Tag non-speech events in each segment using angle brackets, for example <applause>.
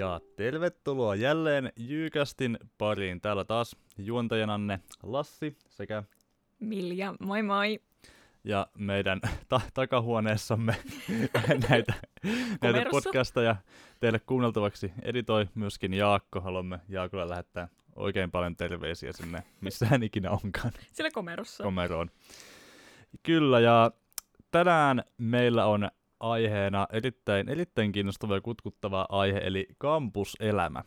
Ja tervetuloa jälleen Jyykästin pariin. Täällä taas juontajananne Lassi sekä Milja, moi moi. ja meidän ta- takahuoneessamme <laughs> näitä, näitä podcasteja teille kuunneltavaksi editoi myöskin Jaakko. Haluamme Jaakolle lähettää oikein paljon terveisiä sinne, missä hän ikinä onkaan Siellä komerossa. komeroon. Kyllä, ja tänään meillä on aiheena erittäin, erittäin kiinnostava ja kutkuttava aihe, eli kampuselämä.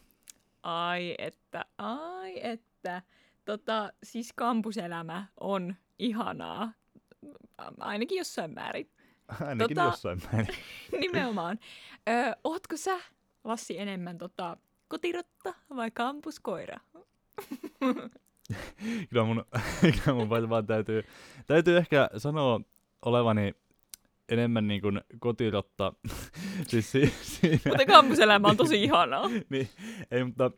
ai että, ai että. Tota, siis kampuselämä on ihanaa. Ainakin jossain määrin. Ainakin Tota- jossain määrin. <laughs> Nimenomaan. Ö, ootko sä, Lassi, enemmän tota, kotirotta vai kampuskoira? <laughs> kyllä mun, <laughs> kyllä mun varmaan täytyy, täytyy ehkä sanoa olevani enemmän niin kuin kotirotta. <laughs> siis si, <laughs> siinä, Mutta kampuselämä on tosi ihanaa. <laughs> niin, ei, mutta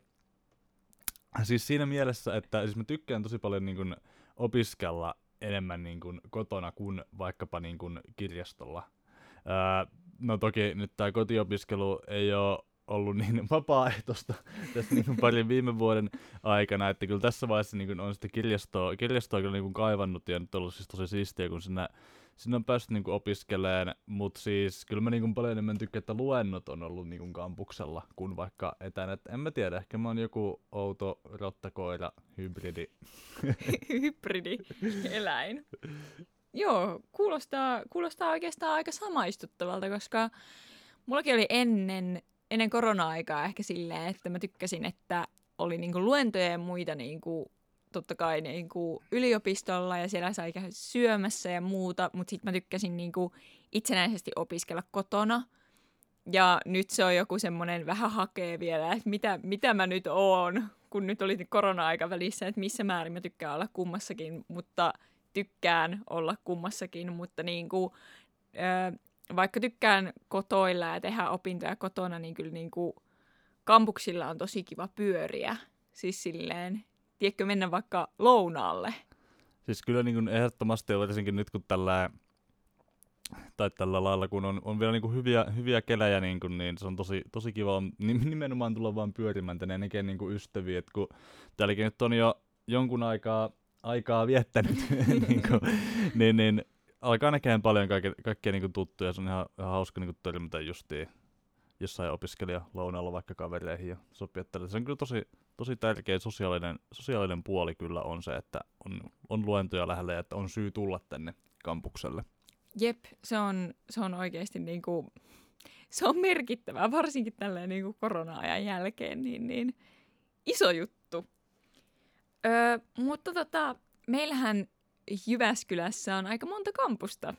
siis siinä mielessä, että siis mä tykkään tosi paljon niin kuin opiskella enemmän niin kuin kotona kuin vaikkapa niin kuin kirjastolla. Ää, no toki nyt tämä kotiopiskelu ei ole ollut niin vapaaehtoista tässä niin kuin parin viime vuoden aikana, että kyllä tässä vaiheessa niin kuin on sitä kirjastoa, kirjastoa kyllä niin kuin kaivannut ja nyt on ollut siis tosi siistiä, kun sinne, sinne on päässyt niin kuin opiskeleen, mutta siis kyllä mä niin kuin paljon enemmän tykkään, että luennot on ollut niin kuin kampuksella kuin vaikka etänä. Et en mä tiedä, ehkä mä oon joku outo rottakoira hybridi. <laughs> Hybridieläin. Joo, kuulostaa, kuulostaa oikeastaan aika samaistuttavalta, koska mullakin oli ennen, ennen korona-aikaa ehkä silleen, että mä tykkäsin, että oli niinku luentoja ja muita niinku, totta kai niinku yliopistolla ja siellä sai käydä syömässä ja muuta, mutta sitten mä tykkäsin niinku itsenäisesti opiskella kotona. Ja nyt se on joku semmoinen vähän hakee vielä, että mitä, mitä mä nyt oon, kun nyt oli korona-aika välissä, että missä määrin mä tykkään olla kummassakin, mutta tykkään olla kummassakin, mutta niin kuin, vaikka tykkään kotoilla ja tehdä opintoja kotona, niin kyllä niin kuin kampuksilla on tosi kiva pyöriä. Siis silleen, tiedätkö, mennä vaikka lounaalle. Siis kyllä niin kuin ehdottomasti ja varsinkin nyt kun tällä tai tällä lailla, kun on, on vielä niin kuin hyviä, hyviä kelejä, niin, kuin, niin se on tosi, tosi kiva on nim- nimenomaan tulla vaan pyörimään tänne näkee niin kuin ystäviä, että kun täälläkin nyt on jo jonkun aikaa, aikaa viettänyt, <laughs> niin, kuin, niin, niin alkaa näkemään paljon kaikkea, kaikkea niin kuin tuttuja, se on ihan, ihan hauska niin kuin törmätä justiin jossain opiskelija lounalla vaikka kavereihin ja sopia tällä. Se on kyllä tosi, tosi tärkeä sosiaalinen, sosiaalinen puoli kyllä on se, että on, on luentoja lähellä ja että on syy tulla tänne kampukselle. Jep, se on, se on oikeasti niin kuin, se on merkittävää, varsinkin tälleen niin kuin korona-ajan jälkeen, niin, niin iso juttu. Öö, mutta tota, meillähän Jyväskylässä on aika monta kampusta.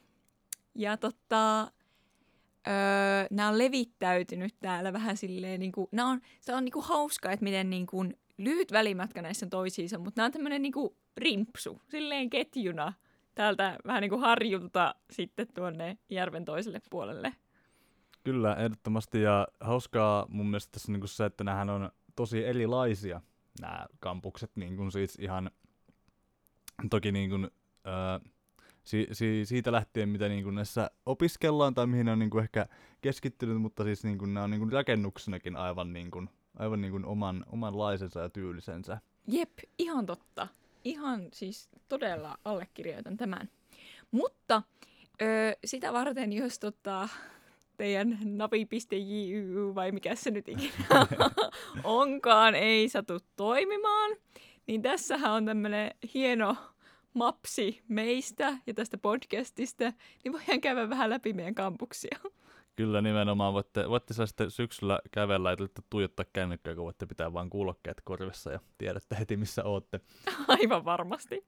Ja tota, öö, nämä on levittäytynyt täällä vähän silleen, niin kuin, on, se on niin kuin hauska, että miten niin kuin, lyhyt välimatka näissä on toisiinsa, mutta nämä on tämmöinen niin kuin rimpsu, silleen ketjuna täältä vähän niin kuin harjulta sitten tuonne järven toiselle puolelle. Kyllä, ehdottomasti. Ja hauskaa mun mielestä tässä niin se, että nämähän on tosi erilaisia, nämä kampukset. Niin kuin siis ihan, toki niin kuin, äh, si- si- siitä lähtien, mitä niin kuin näissä opiskellaan tai mihin ne on niin kuin ehkä keskittynyt, mutta siis niin kuin nämä on niin kuin rakennuksenakin aivan, niin kuin, aivan niin kuin oman, omanlaisensa ja tyylisensä. Jep, ihan totta. Ihan siis todella allekirjoitan tämän. Mutta ö, sitä varten, jos tota, teidän navi.jyu vai mikä se nyt ikinä <laughs> onkaan, ei satu toimimaan, niin tässähän on tämmöinen hieno mapsi meistä ja tästä podcastista, niin voidaan käydä vähän läpi meidän kampuksia. Kyllä nimenomaan voitte, voitte saa sitten syksyllä kävellä ja tuijottaa kännykkää, kun voitte pitää vain kuulokkeet korvissa ja tiedätte heti missä ootte. <laughs> Aivan varmasti.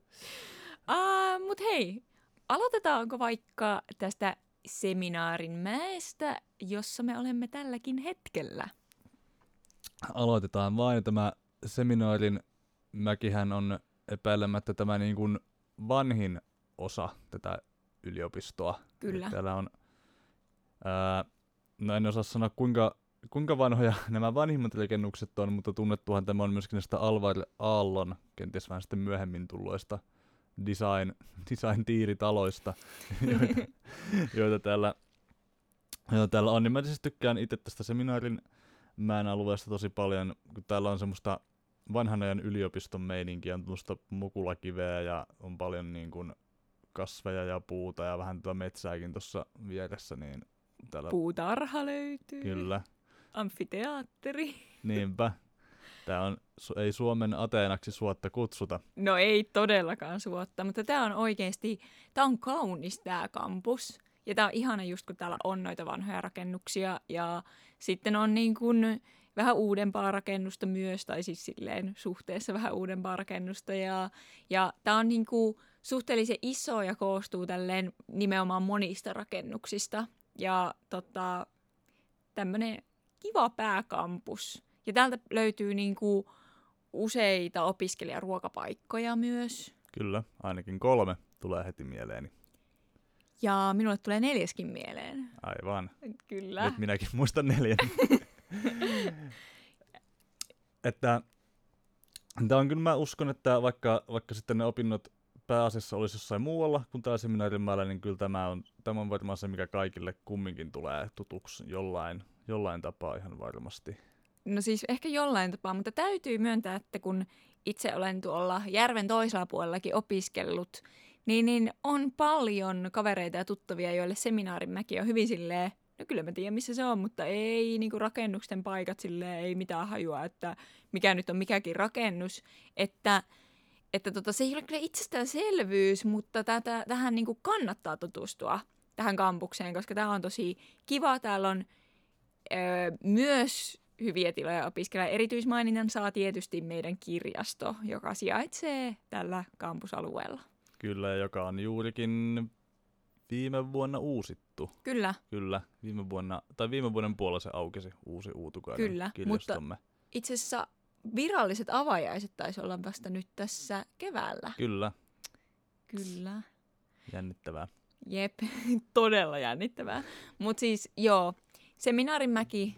Uh, Mutta hei, aloitetaanko vaikka tästä seminaarin mäestä, jossa me olemme tälläkin hetkellä? Aloitetaan vain. Tämä seminaarin mäkihän on epäilemättä tämä niin kuin vanhin osa tätä yliopistoa. Kyllä. Täällä on, ää, no en osaa sanoa kuinka, kuinka vanhoja <laughs> nämä vanhimmat rakennukset on, mutta tunnettuhan tämä on myöskin näistä Alvar Aallon, kenties vähän sitten myöhemmin tulloista design, design-tiiritaloista, <laughs> joita, joita, täällä, joita täällä on. Niin mä siis tykkään itse tästä seminaarin mäen alueesta tosi paljon, kun täällä on semmoista vanhan ajan yliopiston meininkiä, on tuosta mukulakiveä ja on paljon niin kuin kasveja ja puuta ja vähän tuota metsääkin tuossa vieressä, niin täällä... Puutarha löytyy. Kyllä. Amfiteatteri. <laughs> Niinpä. Tämä on, ei Suomen Ateenaksi suotta kutsuta. No ei todellakaan suotta, mutta tämä on oikeasti, tämä on kaunis tämä kampus. Ja tämä on ihana just, kun täällä on noita vanhoja rakennuksia ja sitten on niin kuin vähän uudempaa rakennusta myös, tai siis silleen suhteessa vähän uudempaa rakennusta. Ja, ja tämä on niin kuin suhteellisen iso ja koostuu tälleen nimenomaan monista rakennuksista. Ja tota, tämmöinen kiva pääkampus. Ja täältä löytyy niin kuin useita opiskelijaruokapaikkoja myös. Kyllä, ainakin kolme tulee heti mieleeni. Ja minulle tulee neljäskin mieleen. Aivan. Kyllä. Nyt minäkin muistan neljän. <laughs> että tämä on kyllä, mä uskon, että vaikka, vaikka sitten ne opinnot pääasiassa olisi jossain muualla kuin täällä seminaarimäellä, niin kyllä tämä on, tämä on varmaan se, mikä kaikille kumminkin tulee tutuksi jollain, jollain tapaa ihan varmasti. No siis ehkä jollain tapaa, mutta täytyy myöntää, että kun itse olen tuolla järven toisella puolellakin opiskellut, niin, niin on paljon kavereita ja tuttavia, joille seminaarimäki on hyvin silleen, no kyllä mä tiedän missä se on, mutta ei niinku rakennusten paikat silleen, ei mitään hajua, että mikä nyt on mikäkin rakennus, että että tota, se ei ole kyllä itsestäänselvyys, mutta tätä, tähän niin kuin kannattaa tutustua tähän kampukseen, koska tämä on tosi kiva. Täällä on öö, myös hyviä tiloja opiskella. Erityismaininnan saa tietysti meidän kirjasto, joka sijaitsee tällä kampusalueella. Kyllä, joka on juurikin viime vuonna uusittu. Kyllä. Kyllä, viime vuonna, tai viime vuoden puolella se aukesi uusi Uutukainen Kyllä, kirjastomme. mutta itse asiassa viralliset avajaiset taisi olla vasta nyt tässä keväällä. Kyllä. Kyllä. Jännittävää. Jep, <laughs> todella jännittävää. Mutta siis joo, Seminaarimäki,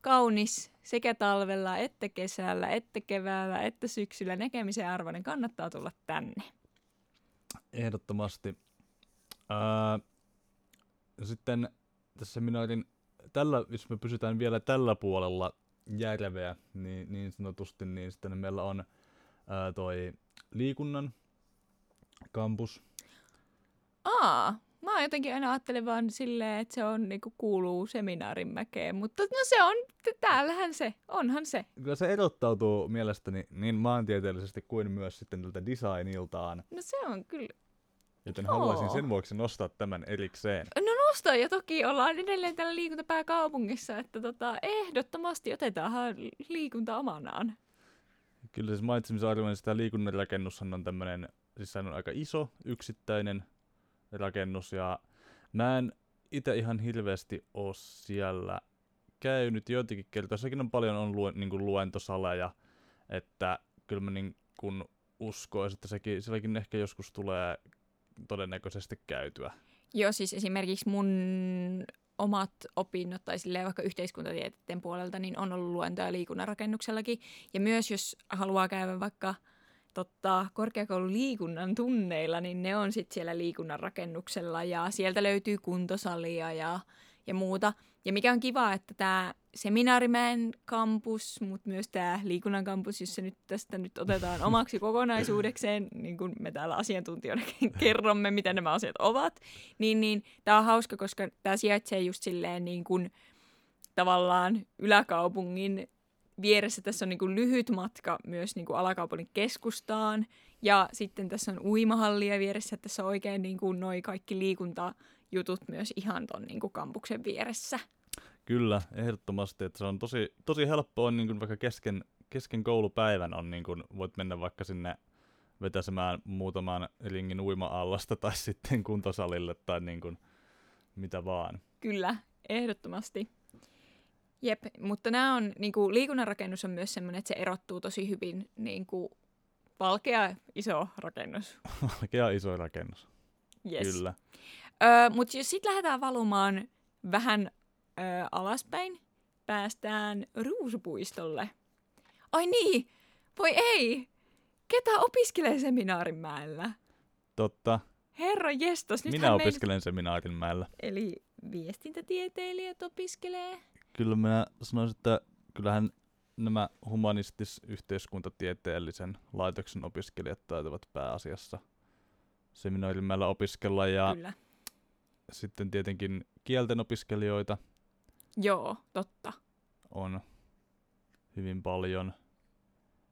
kaunis sekä talvella, että kesällä, että keväällä, että syksyllä näkemisen arvoinen. Kannattaa tulla tänne. Ehdottomasti. Ää, sitten tässä seminaarin, tällä, jos me pysytään vielä tällä puolella järveä niin, niin sanotusti, niin sitten meillä on ää, toi liikunnan kampus. Aa, mä jotenkin aina ajattelen vaan silleen, että se on niinku kuuluu seminaarinmäkeen, mutta no se on, täällähän se, onhan se. Kyllä se erottautuu mielestäni niin maantieteellisesti kuin myös sitten tältä designiltaan. No se on kyllä, Joten Joo. haluaisin sen vuoksi nostaa tämän erikseen. no nosta ja toki ollaan edelleen täällä liikuntapääkaupungissa, että tota, ehdottomasti otetaan liikunta omanaan. Kyllä siis mainitsemisarvoinen sitä liikunnan rakennushan on tämmöinen, siis on aika iso yksittäinen rakennus ja mä en itse ihan hirveästi ole siellä käynyt joitakin kertoja. Sekin on paljon on luen, niin kuin luentosaleja, että kyllä mä niin kuin uskoisin, että sekin, silläkin ehkä joskus tulee todennäköisesti käytyä. Joo, siis esimerkiksi mun omat opinnot tai silleen vaikka yhteiskuntatieteiden puolelta, niin on ollut luentoja liikunnan rakennuksellakin. Ja myös jos haluaa käydä vaikka totta, korkeakoulun liikunnan tunneilla, niin ne on sitten siellä liikunnan rakennuksella ja sieltä löytyy kuntosalia ja, ja muuta. Ja mikä on kiva, että tämä Seminaarimäen kampus, mutta myös tämä liikunnan kampus, jos se nyt tästä nyt otetaan omaksi <laughs> kokonaisuudekseen, niin kuin me täällä asiantuntijoina <laughs> kerromme, mitä nämä asiat ovat, niin, niin tämä on hauska, koska tämä sijaitsee just silleen niin kuin tavallaan yläkaupungin vieressä. Tässä on niin kuin lyhyt matka myös niin kuin alakaupungin keskustaan ja sitten tässä on uimahallia vieressä, että tässä on oikein niin kuin noi kaikki liikuntajutut myös ihan ton niin kuin kampuksen vieressä. Kyllä, ehdottomasti. Että se on tosi, tosi helppoa, niin kuin vaikka kesken, kesken koulupäivän on, niin kuin, voit mennä vaikka sinne vetäsemään muutaman ringin uima-allasta tai <laughs> sitten kuntosalille tai niin kuin, mitä vaan. Kyllä, ehdottomasti. Jep, mutta nämä on, niin kuin, liikunnan rakennus on myös sellainen, että se erottuu tosi hyvin niin kuin, valkea iso rakennus. <laughs> Valkea iso rakennus. Yes. Kyllä. Öö, mutta jos sitten lähdetään valumaan vähän öö, alaspäin, päästään Ruusupuistolle. Ai niin, voi ei, ketä opiskelee Seminaarinmäellä? Totta. Herra jestas, nyt Minä opiskelen Seminaarinmäellä. Eli viestintätieteilijät opiskelee. Kyllä minä sanoisin, että kyllähän nämä humanistis-yhteiskuntatieteellisen laitoksen opiskelijat taitavat pääasiassa seminaarimällä opiskella ja Kyllä. Sitten tietenkin kielten opiskelijoita Joo, totta. on hyvin paljon.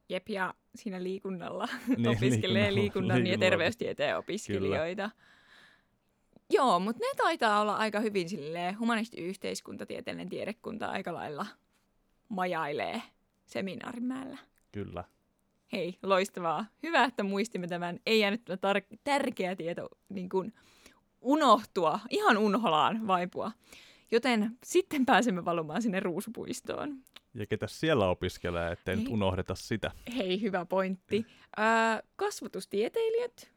Jep, ja siinä liikunnalla Niin, <laughs> opiskelee liikunnalla- liikunnan ja terveystieteen opiskelijoita. Joo, mutta ne taitaa olla aika hyvin silleen, humanisti yhteiskuntatieteellinen tiedekunta aika lailla majailee seminaarimäellä. Kyllä. Hei, loistavaa. Hyvä, että muistimme tämän. Ei jäänyt tar- tärkeä tieto niin kuin unohtua, ihan unholaan vaipua. Joten sitten pääsemme valumaan sinne ruusupuistoon. Ja ketä siellä opiskelee, ettei nyt Ei. unohdeta sitä. Hei, hyvä pointti. Ää, kasvatustieteilijät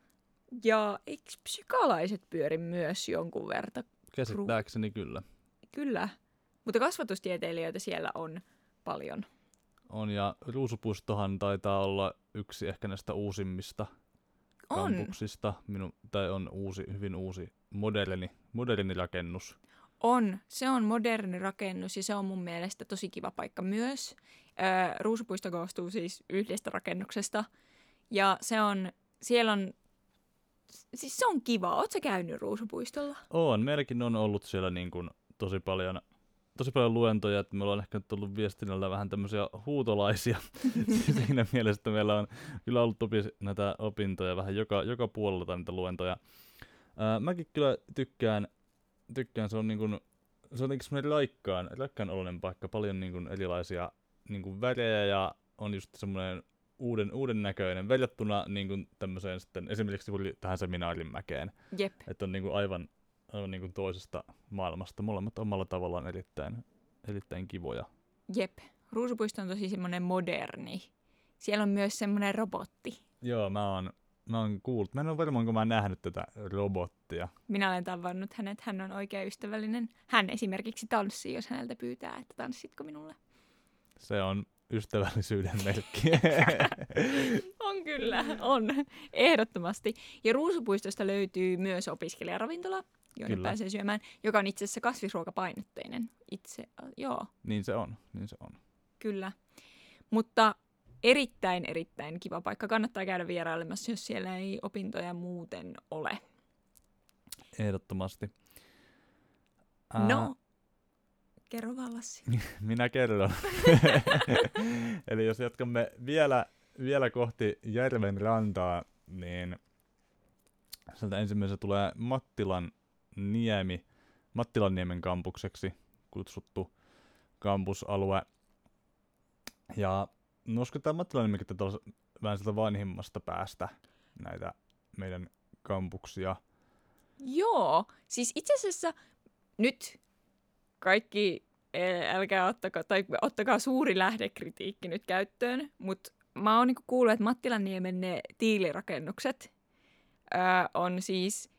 ja eikö psykalaiset pyöri myös jonkun verran? Käsittääkseni kyllä. Kyllä, mutta kasvatustieteilijöitä siellä on paljon. On, ja Ruusupuistohan taitaa olla yksi ehkä näistä uusimmista On. kampuksista. Minu, tai on uusi, hyvin uusi, moderni, moderni rakennus. On. Se on moderni rakennus ja se on mun mielestä tosi kiva paikka myös. Öö, Ruusupuisto koostuu siis yhdestä rakennuksesta ja se on, siellä on, siis se on kiva. Oletko käynyt Ruusupuistolla? On, meilläkin on ollut siellä niin kuin tosi paljon tosi paljon luentoja, että me ollaan ehkä nyt ollut viestinnällä vähän tämmöisiä huutolaisia <laughs> <laughs> siinä mielessä, että meillä on kyllä ollut topi näitä opintoja vähän joka, joka puolelta niitä luentoja. Ää, mäkin kyllä tykkään, tykkään se on niin kuin, se on jotenkin semmoinen laikkaan, laikkaan oloinen paikka, paljon niin kuin erilaisia niin kuin värejä ja on just semmoinen uuden, uuden näköinen verrattuna niin kuin tämmöiseen sitten esimerkiksi tähän seminaarinmäkeen, Jep. että on niin kuin aivan niin kuin toisesta maailmasta, molemmat omalla tavallaan erittäin, erittäin kivoja. Jep. Ruusupuisto on tosi semmoinen moderni. Siellä on myös semmoinen robotti. Joo, mä oon, mä oon kuullut. Mä en ole varmaan, kun mä nähnyt tätä robottia. Minä olen tavannut hänet, hän on oikein ystävällinen. Hän esimerkiksi tanssii, jos häneltä pyytää, että tanssitko minulle. Se on ystävällisyyden <laughs> merkki. <laughs> On kyllä, on. Ehdottomasti. Ja Ruusupuistosta löytyy myös opiskelijaravintola, jonne Kyllä. pääsee syömään, joka on itse asiassa kasvisruokapainotteinen. Itse, joo, niin se on, niin se on. kyllä. Mutta erittäin, erittäin kiva paikka. Kannattaa käydä vierailemassa, jos siellä ei opintoja muuten ole. Ehdottomasti. No, kerro vaan Lassi. <laughs> Minä kerron. <laughs> Eli jos jatkamme vielä, vielä kohti järven rantaa, niin sieltä ensimmäisenä tulee Mattilan niemi, Mattilan niemen kampukseksi kutsuttu kampusalue. Ja no olisiko tämä Mattilan niemikin tätä vähän sieltä vanhimmasta päästä näitä meidän kampuksia. Joo, siis itse asiassa nyt kaikki, eh, älkää ottako, tai ottakaa suuri lähdekritiikki nyt käyttöön, mutta mä oon niinku kuullut, että Mattilanniemen ne tiilirakennukset ö, on siis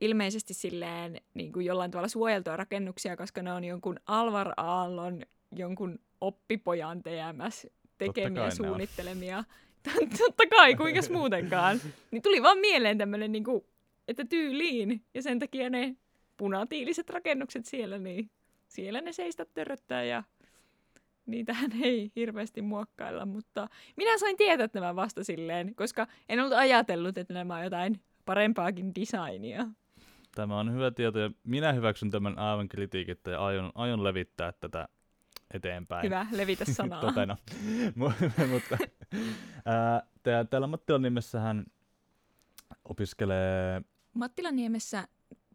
ilmeisesti silleen niin kuin jollain tavalla suojeltua rakennuksia, koska ne on jonkun Alvar Aallon jonkun oppipojan TMS tekemiä, suunnittelemia. <laughs> Totta kai, kuinkas muutenkaan. <laughs> Niin tuli vaan mieleen tämmöinen, niin kuin, että tyyliin. Ja sen takia ne punatiiliset rakennukset siellä, niin siellä ne seistä törröttää ja niitähän ei hirveästi muokkailla, mutta minä sain tietää tämän vasta silleen, koska en ollut ajatellut, että nämä on jotain parempaakin designia. Tämä on hyvä tieto ja minä hyväksyn tämän aivan kritiikittä ja aion, aion levittää tätä eteenpäin. Hyvä, levitä <laughs> sanaa. Totena. Mu- <laughs> Mutta ää, tää- täällä Mattilan nimessähän opiskelee, Mattilaniemessä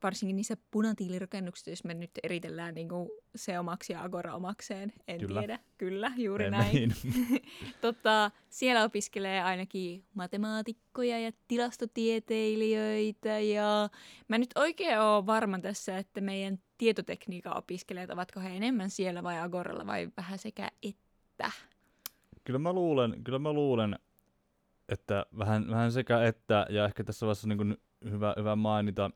varsinkin niissä punatiilirakennuksissa, jos me nyt eritellään niin kuin se omaksi ja Agora omakseen, en Kyllä. tiedä. Kyllä, juuri en- näin. niin, <laughs> Tota, siellä opiskelee ainakin matemaatikkoja ja tilastotieteilijöitä ja mä nyt oikein oon varma tässä, että meidän tietotekniikan opiskelijat, ovatko he enemmän siellä vai Agoralla vai vähän sekä että. kyllä mä luulen, kyllä mä luulen, että vähän, vähän sekä että, ja ehkä tässä vaiheessa niin kuin hyvä, hyvä mainita,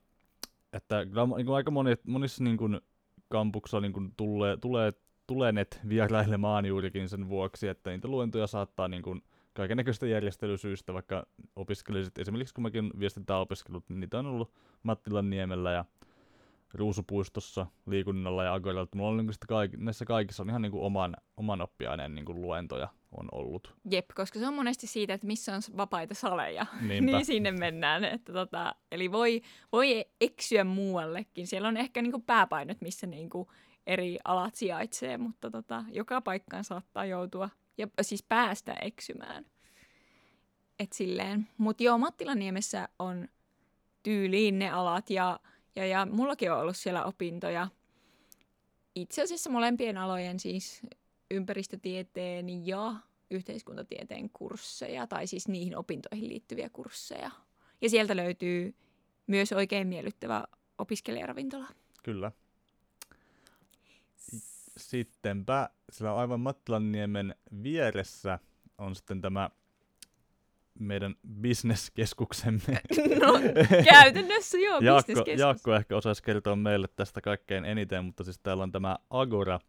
että niin kuin aika moni, monissa niin kuin kampuksissa niin kuin tulee, tulee, tulenet vierailemaan juurikin sen vuoksi, että niitä luentoja saattaa niin kuin kaikennäköistä järjestelysyistä, vaikka opiskelisit, esimerkiksi kun mäkin viestintää opiskellut, niin niitä on ollut Mattilan niemellä ja ruusupuistossa liikunnalla ja agoralla. Mulla on niin kaik- näissä kaikissa on ihan niin kuin oman, oman oppiaineen niin kuin luentoja on ollut. Jep, koska se on monesti siitä, että missä on vapaita saleja, <laughs> niin sinne mennään. Että tota, eli voi, voi eksyä muuallekin. Siellä on ehkä niinku pääpainot, missä niinku eri alat sijaitsee, mutta tota, joka paikkaan saattaa joutua ja siis päästä eksymään. Et silleen. Mut joo, Mattilaniemessä on tyyliin ne alat ja, ja, ja mullakin on ollut siellä opintoja. Itse asiassa molempien alojen siis ympäristötieteen ja yhteiskuntatieteen kursseja, tai siis niihin opintoihin liittyviä kursseja. Ja sieltä löytyy myös oikein miellyttävä opiskelijaravintola. Kyllä. Sittenpä, sillä aivan Mattilanniemen vieressä on sitten tämä meidän bisneskeskuksemme. <laughs> No, käytännössä joo, Jaakko. Jaakko ehkä osaisi kertoa meille tästä kaikkein eniten, mutta siis täällä on tämä Agora,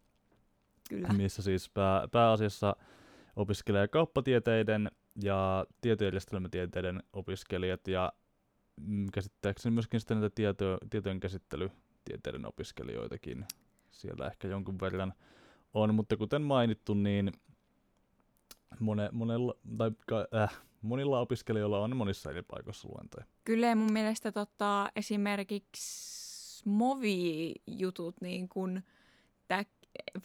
Kyllä. <laughs> missä siis pää, pääasiassa opiskelee kauppatieteiden ja tietojärjestelmätieteiden opiskelijat ja mm, käsittääkseni myöskin sitten näitä tieto, tietojen käsittelytieteiden opiskelijoitakin siellä ehkä jonkun verran on, mutta kuten mainittu, niin mone, monella, tai, äh, monilla opiskelijoilla on monissa eri paikoissa luentoja. Kyllä mun mielestä tota, esimerkiksi Movi-jutut, niin kuin tämä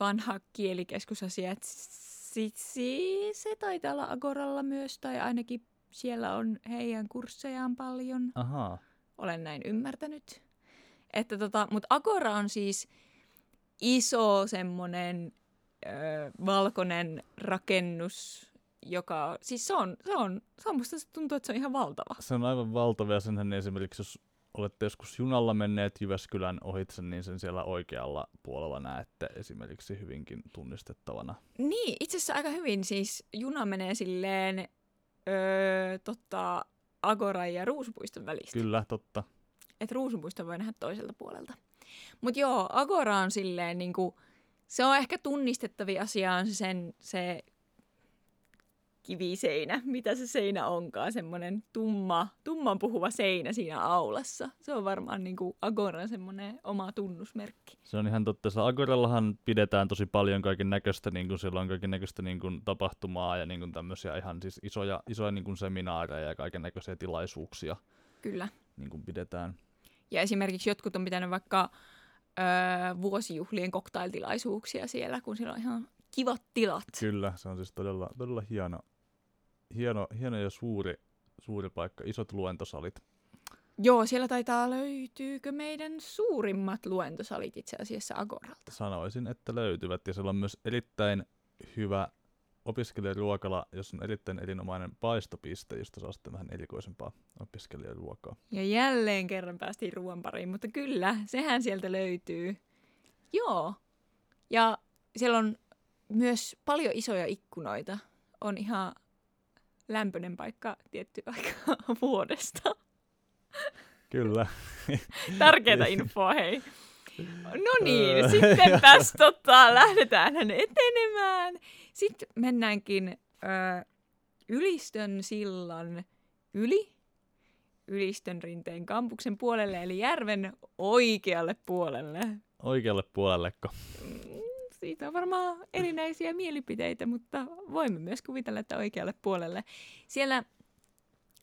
vanha kielikeskusasia, että sit, si- se taitaa olla Agoralla myös, tai ainakin siellä on heidän kurssejaan paljon. Ahaa, Olen näin ymmärtänyt. Että tota, mutta Agora on siis iso semmoinen ö, valkoinen rakennus, joka, siis se on, se on, se on musta se tuntuu, että se on ihan valtava. se on aivan valtava ja senhän esimerkiksi, jos olette joskus junalla menneet Jyväskylän ohitse, niin sen siellä oikealla puolella näette esimerkiksi hyvinkin tunnistettavana. Niin, itse asiassa aika hyvin siis juna menee silleen öö, tota, Agora ja Ruusupuiston välistä. Kyllä, totta. Että Ruusupuiston voi nähdä toiselta puolelta. Mutta joo, Agora on silleen niinku, se on ehkä tunnistettavia asia on se sen, se kiviseinä, mitä se seinä onkaan, semmoinen tumma, tumman puhuva seinä siinä aulassa. Se on varmaan niinku Agoran semmoinen oma tunnusmerkki. Se on ihan totta. Se Agorallahan pidetään tosi paljon kaiken näköistä, niin kuin siellä on kaiken näköistä niin kuin tapahtumaa ja niin kuin tämmöisiä ihan siis isoja, isoja niin kuin seminaareja ja kaiken näköisiä tilaisuuksia Kyllä. niin kuin pidetään. Ja esimerkiksi jotkut on pitänyt vaikka öö, vuosijuhlien koktailtilaisuuksia siellä, kun siellä on ihan kivat tilat. Kyllä, se on siis todella, todella hieno, hieno, hieno ja suuri, suuri paikka, isot luentosalit. Joo, siellä taitaa löytyykö meidän suurimmat luentosalit itse asiassa Agoralta. Sanoisin, että löytyvät ja siellä on myös erittäin hyvä opiskelijaruokala, jossa on erittäin erinomainen paistopiste, josta saa sitten vähän erikoisempaa opiskelijaruokaa. Ja jälleen kerran päästiin ruoan pariin, mutta kyllä, sehän sieltä löytyy. Joo. Ja siellä on myös paljon isoja ikkunoita. On ihan lämpöinen paikka tietty <laughs> aika vuodesta. Kyllä. Tärkeää <laughs> infoa, hei. No niin, sitten tästä tota, lähdetään etenemään. Sitten mennäänkin ö, Ylistön sillan yli Ylistön rinteen kampuksen puolelle, eli järven oikealle puolelle. Oikealle puolelleko? Siitä on varmaan erinäisiä mielipiteitä, mutta voimme myös kuvitella, että oikealle puolelle. Siellä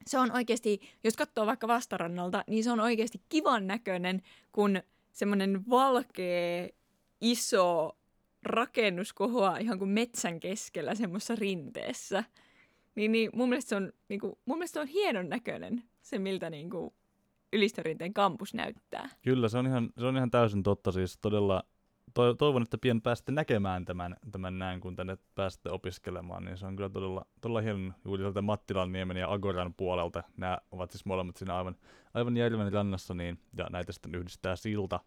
se on oikeasti, jos katsoo vaikka vastarannalta, niin se on oikeasti kivan näköinen, kun semmoinen valkea, iso rakennus kohoaa ihan kuin metsän keskellä semmoisessa rinteessä. Niin, niin mun, mielestä se on, niin kuin, mun mielestä se on hienon näköinen, se miltä niin kuin Ylistörinteen kampus näyttää. Kyllä, se on ihan, se on ihan täysin totta. Siis todella to, toivon, että pian pääsette näkemään tämän, tämän näin, kun tänne pääsette opiskelemaan. Niin se on kyllä todella, todella hieno juuri sieltä Mattilan niemen ja Agoran puolelta. Nämä ovat siis molemmat siinä aivan, aivan järven rannassa, niin, ja näitä sitten yhdistää silta,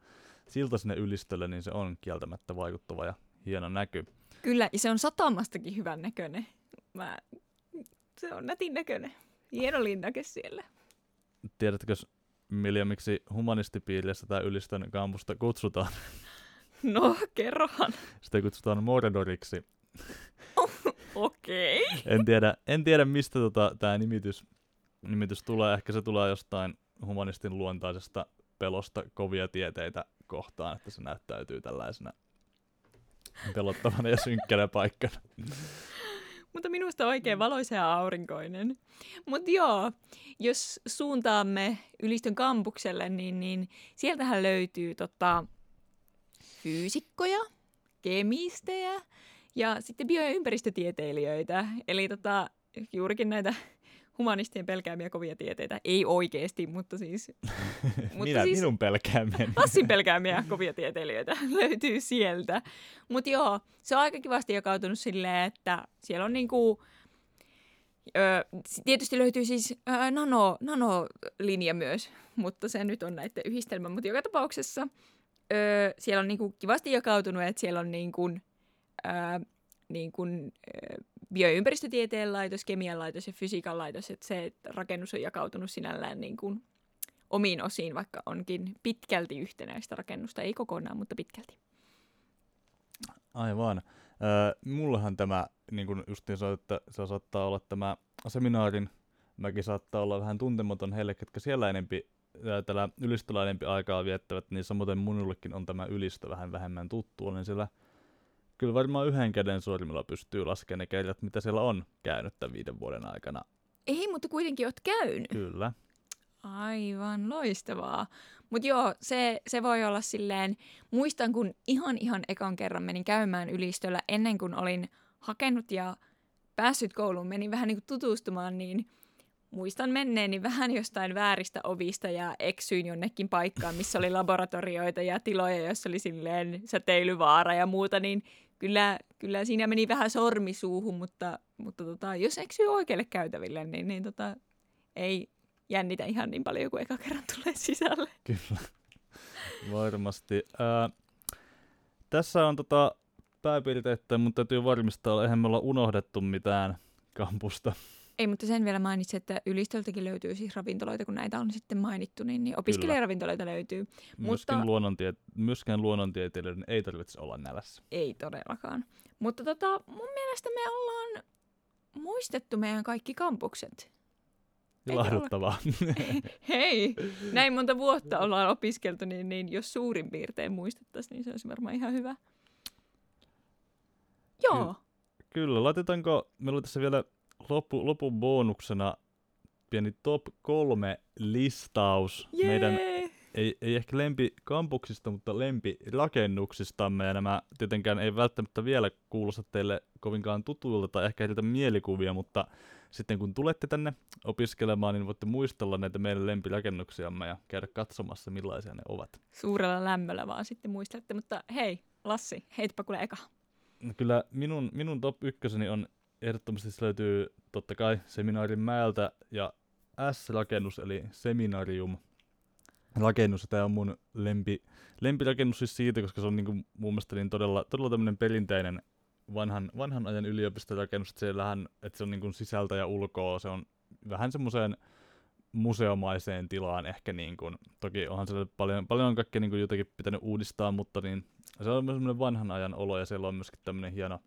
silta sinne ylistölle, niin se on kieltämättä vaikuttava ja hieno näky. Kyllä, ja se on satamastakin hyvän näköinen. Mä, se on nätin näköinen. Hieno linnake siellä. Tiedätkö, Milja, miksi humanistipiirissä tämä ylistön kampusta kutsutaan? <laughs> No, kerrohan. Sitä kutsutaan Mordoriksi. <laughs> Okei. Okay. En tiedä, en tiedä mistä tota, tämä nimitys, nimitys tulee. Ehkä se tulee jostain humanistin luontaisesta pelosta kovia tieteitä kohtaan, että se näyttäytyy tällaisena pelottavana ja synkkänä <laughs> paikkana. Mutta minusta oikein valoisa ja aurinkoinen. Mutta joo, jos suuntaamme Ylistön kampukselle, niin, niin sieltähän löytyy tota, fyysikkoja, kemistejä ja sitten bio- ja ympäristötieteilijöitä. Eli tota, juurikin näitä humanistien pelkäämiä kovia tieteitä. Ei oikeasti, mutta siis... <laughs> mutta Minä, siis minun pelkäämiä. Lassin <laughs> pelkäämiä kovia tieteilijöitä <laughs> löytyy sieltä. Mutta joo, se on aika kivasti jakautunut silleen, että siellä on niinku... Öö, tietysti löytyy siis öö, nano, nanolinja myös, mutta se nyt on näiden yhdistelmä. Mutta joka tapauksessa öö, siellä on niinku kivasti jakautunut, että siellä on niinku, öö, niin kuin, bio- ja ympäristötieteen laitos, kemian laitos ja fysiikan laitos, että se että rakennus on jakautunut sinällään niin kuin omiin osiin, vaikka onkin pitkälti yhtenäistä rakennusta, ei kokonaan, mutta pitkälti. Aivan. Äh, mullahan tämä, niin kuin justiin sanoit, että se saattaa olla tämä seminaarin mäkin saattaa olla vähän tuntematon heille, ketkä siellä enempi, tällä ylistöllä enempi aikaa viettävät, niin samoin minullekin on tämä ylistö vähän vähemmän tuttu. Olen siellä kyllä varmaan yhden käden sormilla pystyy laskemaan ne kerrat, mitä siellä on käynyt tämän viiden vuoden aikana. Ei, mutta kuitenkin oot käynyt. Kyllä. Aivan loistavaa. Mutta joo, se, se voi olla silleen, muistan kun ihan ihan ekan kerran menin käymään ylistöllä ennen kuin olin hakenut ja päässyt kouluun, menin vähän niin kuin tutustumaan, niin muistan menneeni vähän jostain vääristä ovista ja eksyin jonnekin paikkaan, missä oli laboratorioita ja tiloja, joissa oli silleen säteilyvaara ja muuta, niin kyllä, kyllä siinä meni vähän sormi suuhun, mutta, mutta tota, jos eksyy oikealle käytäville, niin, niin tota, ei jännitä ihan niin paljon kuin eka kerran tulee sisälle. Kyllä, <laughs> varmasti. Ää, tässä on tota pääpiirteitä, mutta täytyy varmistaa, eihän me olla unohdettu mitään kampusta. Ei, mutta sen vielä mainitsin, että ylistöltäkin löytyy siis ravintoloita, kun näitä on sitten mainittu, niin, niin opiskelijaravintoloita löytyy. Myöskin, mutta... luonnontie- myöskään luonnontieteilijöiden ei tarvitse olla nälässä. Ei todellakaan. Mutta tota, mun mielestä me ollaan muistettu meidän kaikki kampukset. Ilahduttavaa. <laughs> Hei, näin monta vuotta ollaan opiskeltu, niin, niin jos suurin piirtein muistettaisiin, niin se olisi varmaan ihan hyvä. Joo. Ky- kyllä, laitetaanko, meillä oli tässä vielä loppu, lopun bonuksena pieni top kolme listaus Jee! meidän ei, ei ehkä lempikampuksista, mutta lempirakennuksistamme, ja nämä tietenkään ei välttämättä vielä kuulosta teille kovinkaan tutuilta tai ehkä heiltä mielikuvia, mutta sitten kun tulette tänne opiskelemaan, niin voitte muistella näitä meidän lempirakennuksiamme ja käydä katsomassa, millaisia ne ovat. Suurella lämmöllä vaan sitten muistelette, mutta hei, Lassi, heitpä kuule eka. No kyllä minun, minun top ykköseni on ehdottomasti se löytyy totta kai Seminaarin mäeltä ja S-rakennus eli Seminarium rakennus. Tämä on mun lempi, lempirakennus siis siitä, koska se on niin kuin mun mielestä niin todella, todella tämmöinen perinteinen vanhan, vanhan ajan yliopistorakennus, että, siellähän, että se on niin kuin sisältä ja ulkoa, se on vähän semmoiseen museomaiseen tilaan ehkä niin kuin, toki onhan siellä paljon, paljon on kaikkea niin kuin jotenkin pitänyt uudistaa, mutta niin, se on semmoinen vanhan ajan olo ja siellä on myöskin tämmöinen hieno,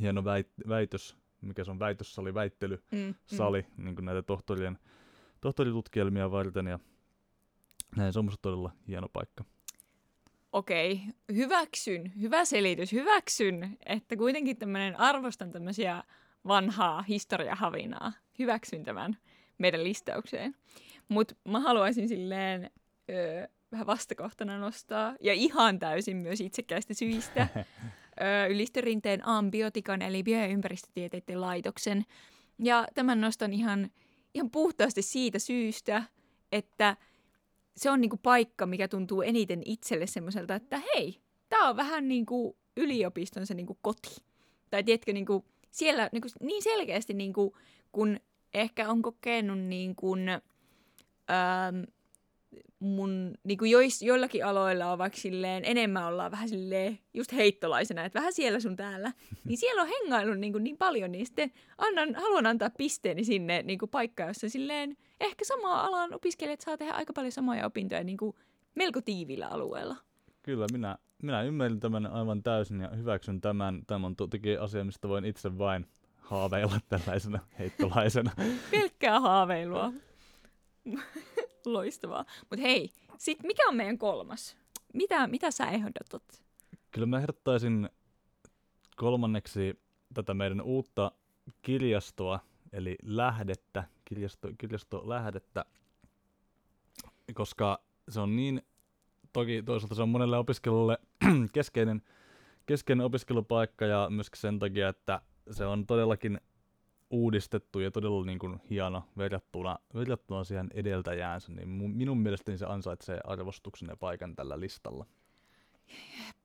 hieno väit, väitös, mikä se on väitössali, väittelysali, mm, mm. niin kuin näitä tohtorien, tohtoritutkielmia varten ja näin, se on todella hieno paikka. Okei, hyväksyn, hyvä selitys, hyväksyn, että kuitenkin tämmöinen arvostan tämmöisiä vanhaa historiahavinaa. Hyväksyn tämän meidän listaukseen. Mutta mä haluaisin silleen öö, vähän vastakohtana nostaa, ja ihan täysin myös itsekäistä syistä, <laughs> ylistörinteen ambiotikan, eli bio- ja ympäristötieteiden laitoksen. Ja tämän nostan ihan, ihan puhtaasti siitä syystä, että se on niinku paikka, mikä tuntuu eniten itselle semmoiselta, että hei, tämä on vähän niin kuin yliopiston se niinku koti. Tai tiedätkö, niinku, siellä niinku, niin selkeästi, niinku, kun ehkä on kokenut niin kuin, ähm, mun, niin kuin jois, joillakin aloilla on vaikka silleen, enemmän ollaan vähän silleen just heittolaisena, että vähän siellä sun täällä, <laughs> niin siellä on hengaillut niin, kuin niin paljon, niin sitten annan, haluan antaa pisteeni sinne niin kuin paikkaan, jossa silleen ehkä sama alan opiskelijat saa tehdä aika paljon samoja opintoja niin kuin melko tiivillä alueella. Kyllä, minä, minä ymmärrän tämän aivan täysin ja hyväksyn tämän. Tämä on toki asia, mistä voin itse vain haaveilla tällaisena <laughs> heittolaisena. Pelkkää haaveilua. <laughs> Loistavaa. Mutta hei, sit mikä on meidän kolmas? mitä, mitä sä ehdotat? Kyllä mä ehdottaisin kolmanneksi tätä meidän uutta kirjastoa, eli lähdettä, kirjasto, kirjastolähdettä, koska se on niin, toki toisaalta se on monelle opiskelijalle <clears throat> keskeinen, keskeinen opiskelupaikka ja myöskin sen takia, että se on todellakin uudistettu ja todella niin kuin hieno verrattuna, verrattuna siihen edeltäjäänsä, niin minun mielestäni se ansaitsee arvostuksen ja paikan tällä listalla.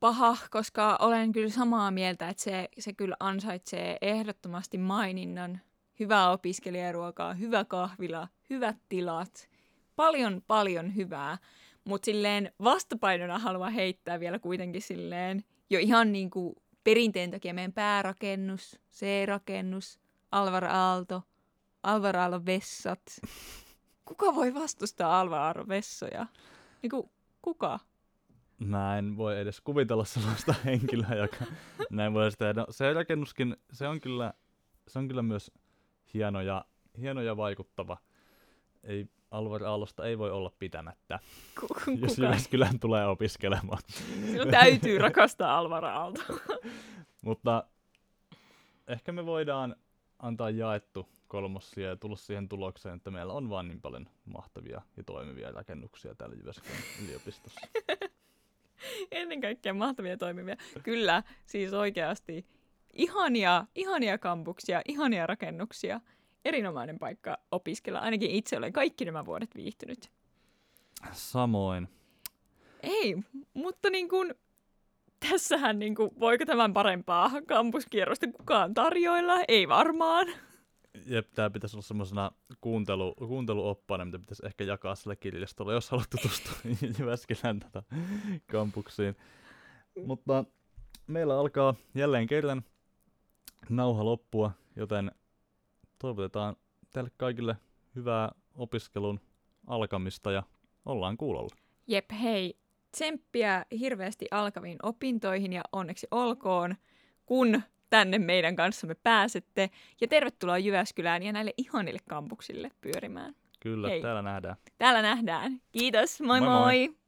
Paha, koska olen kyllä samaa mieltä, että se, se kyllä ansaitsee ehdottomasti maininnan. Hyvää opiskelijaruokaa, hyvä kahvila, hyvät tilat, paljon paljon hyvää. Mutta silleen vastapainona haluan heittää vielä kuitenkin silleen jo ihan niin kuin perinteen takia meidän päärakennus, C-rakennus, Alvar Aalto, Alvar Aalto vessat. <laughs> Kuka voi vastustaa Alvar Aalto vessoja? Niin kuin, kuka? Mä en voi edes kuvitella sellaista <laughs> henkilöä, joka näin voi tehdä. No, se rakennuskin, se on kyllä, se on kyllä myös hieno ja, hieno ja vaikuttava. Ei, Alvar Aallosta ei voi olla pitämättä, Kuka? jos Jyväskylään tulee opiskelemaan. Sinun täytyy rakastaa Alvar Aalto. <laughs> Mutta ehkä me voidaan antaa jaettu kolmossia ja tulla siihen tulokseen, että meillä on vaan niin paljon mahtavia ja toimivia rakennuksia täällä Jyväskylän <laughs> yliopistossa. Ennen kaikkea mahtavia toimivia. Kyllä, siis oikeasti ihania, ihania kampuksia, ihania rakennuksia. Erinomainen paikka opiskella. Ainakin itse olen kaikki nämä vuodet viihtynyt. Samoin. Ei, mutta niin kuin, tässähän niin kuin, voiko tämän parempaa kampuskierrosta kukaan tarjoilla? Ei varmaan. Jep, tämä pitäisi olla semmoisena kuuntelu, kuunteluoppaana, mitä pitäisi ehkä jakaa sille kirjastolle, jos haluat tutustua <laughs> Jyväskylän tätä kampuksiin. Mutta meillä alkaa jälleen kerran nauha loppua, joten toivotetaan teille kaikille hyvää opiskelun alkamista ja ollaan kuulolla. Jep, hei, tsemppiä hirveästi alkaviin opintoihin ja onneksi olkoon, kun tänne meidän kanssamme pääsette. Ja tervetuloa Jyväskylään ja näille ihanille kampuksille pyörimään. Kyllä, Hei. täällä nähdään. Täällä nähdään. Kiitos, moi moi! Moi moi. moi.